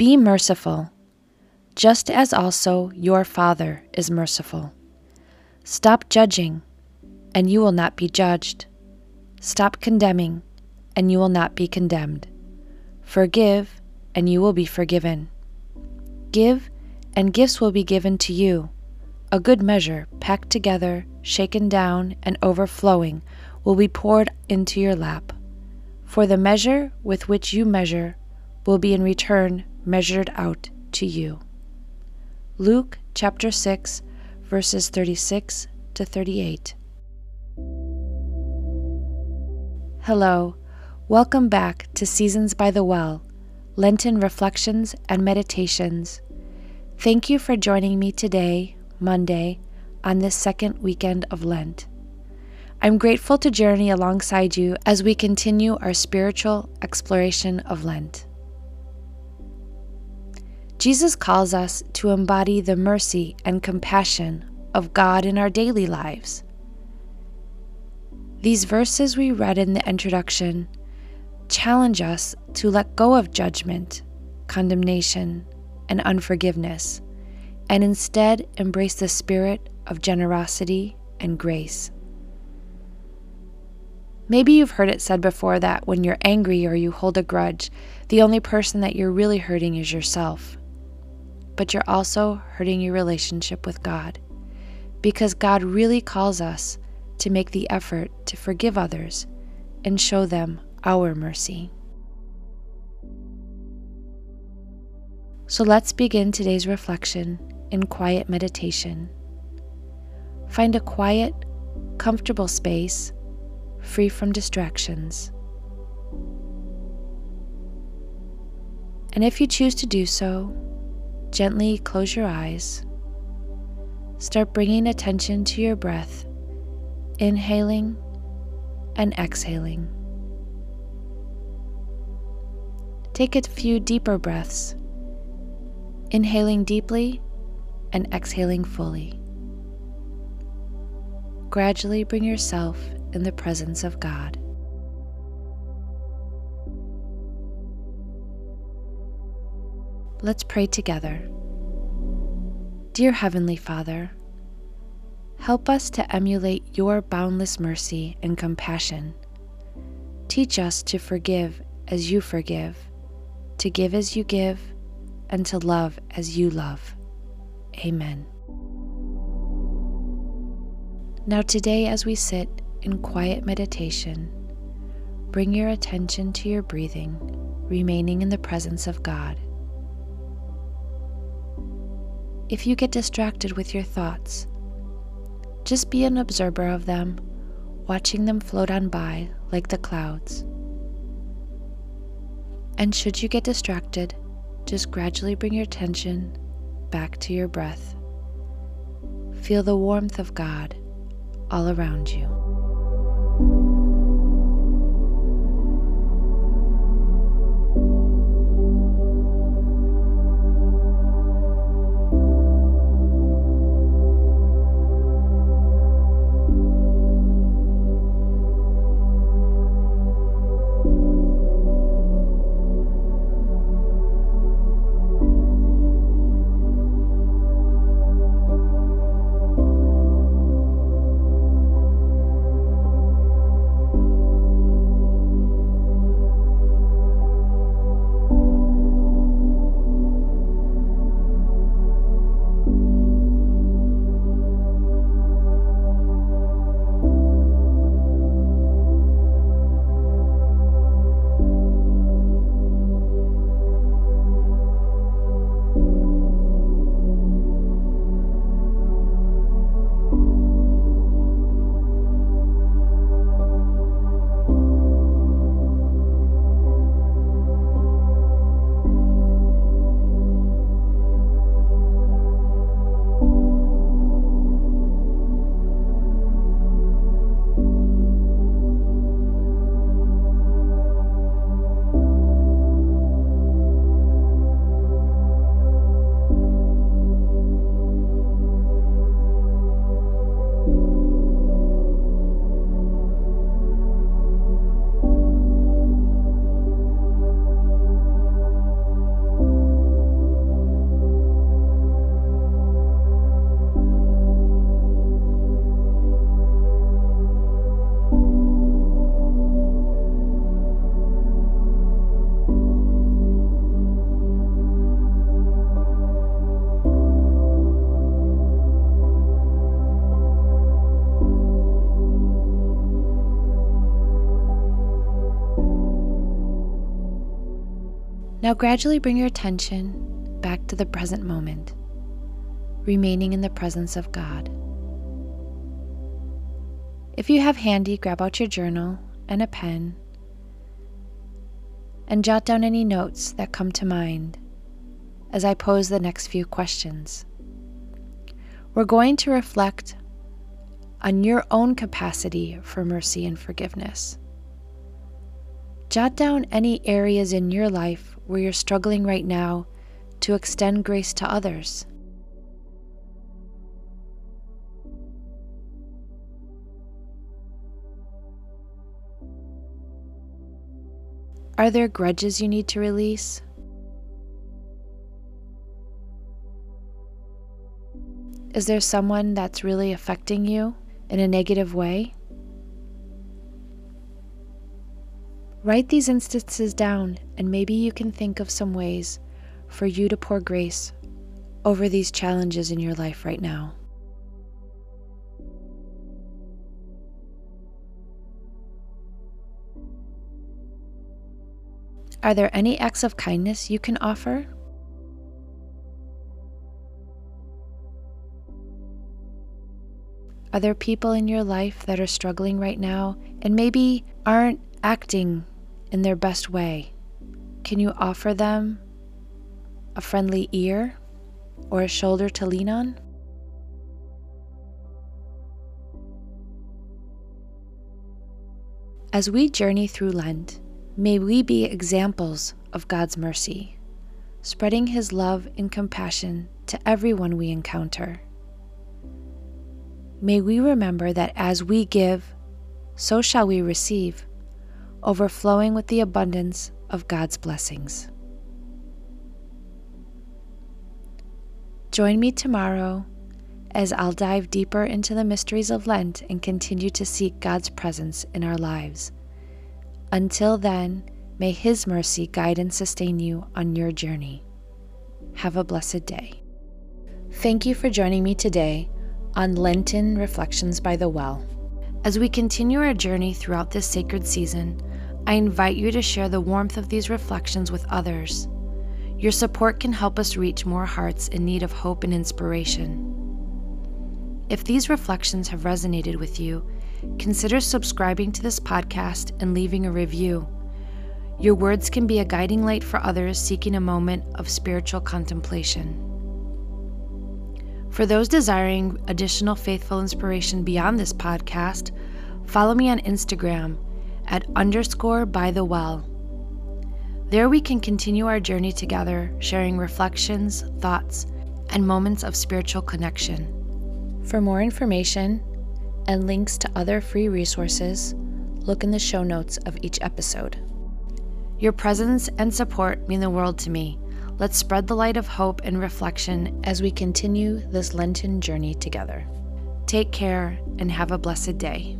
Be merciful, just as also your Father is merciful. Stop judging, and you will not be judged. Stop condemning, and you will not be condemned. Forgive, and you will be forgiven. Give, and gifts will be given to you. A good measure, packed together, shaken down, and overflowing, will be poured into your lap. For the measure with which you measure will be in return measured out to you. Luke chapter 6, verses 36 to 38. Hello, welcome back to Seasons by the Well, Lenten Reflections and Meditations. Thank you for joining me today, Monday, on this second weekend of Lent. I'm grateful to journey alongside you as we continue our spiritual exploration of Lent. Jesus calls us to embody the mercy and compassion of God in our daily lives. These verses we read in the introduction challenge us to let go of judgment, condemnation, and unforgiveness, and instead embrace the spirit of generosity and grace. Maybe you've heard it said before that when you're angry or you hold a grudge, the only person that you're really hurting is yourself. But you're also hurting your relationship with God. Because God really calls us to make the effort to forgive others and show them our mercy. So let's begin today's reflection in quiet meditation. Find a quiet, comfortable space free from distractions. And if you choose to do so, gently close your eyes. Start bringing attention to your breath, inhaling and exhaling. Take a few deeper breaths, inhaling deeply and exhaling fully. Gradually bring yourself in the presence of God. Let's pray together. Dear Heavenly Father, help us to emulate your boundless mercy and compassion. Teach us to forgive as you forgive, to give as you give, and to love as you love. Amen. Now, today, as we sit in quiet meditation, bring your attention to your breathing, remaining in the presence of God. If you get distracted with your thoughts, just be an observer of them, watching them float on by like the clouds. And should you get distracted, just gradually bring your attention back to your breath. Feel the warmth of God all around you. Now, gradually bring your attention back to the present moment, remaining in the presence of God. If you have handy, grab out your journal and a pen and jot down any notes that come to mind as I pose the next few questions. We're going to reflect on your own capacity for mercy and forgiveness. Jot down any areas in your life where you're struggling right now to extend grace to others. Are there grudges you need to release? Is there someone that's really affecting you in a negative way? Write these instances down, and maybe you can think of some ways for you to pour grace over these challenges in your life right now. Are there any acts of kindness you can offer? Are there people in your life that are struggling right now and maybe aren't acting in their best way? Can you offer them a friendly ear or a shoulder to lean on? As we journey through Lent, May we be examples of God's mercy, spreading His love and compassion to everyone we encounter. May we remember that as we give, so shall we receive, overflowing with the abundance of God's blessings. Join me tomorrow as I'll dive deeper into the mysteries of Lent and continue to seek God's presence in our lives until then, may His mercy guide and sustain you on your journey. Have a blessed day. Thank you for joining me today on Lenten Reflections by the Well. As we continue our journey throughout this sacred season, I invite you to share the warmth of these reflections with others. Your support can help us reach more hearts in need of hope and inspiration. If these reflections have resonated with you, consider subscribing to this podcast and leaving a review. Your words can be a guiding light for others seeking a moment of spiritual contemplation. For those desiring additional faithful inspiration beyond this podcast, follow me on Instagram at underscore by the well. There we can continue our journey together, sharing reflections, thoughts, and moments of spiritual connection. For more information, and links to other free resources, look in the show notes of each episode. Your presence and support mean the world to me. Let's spread the light of hope and reflection as we continue this Lenten journey together. Take care and have a blessed day.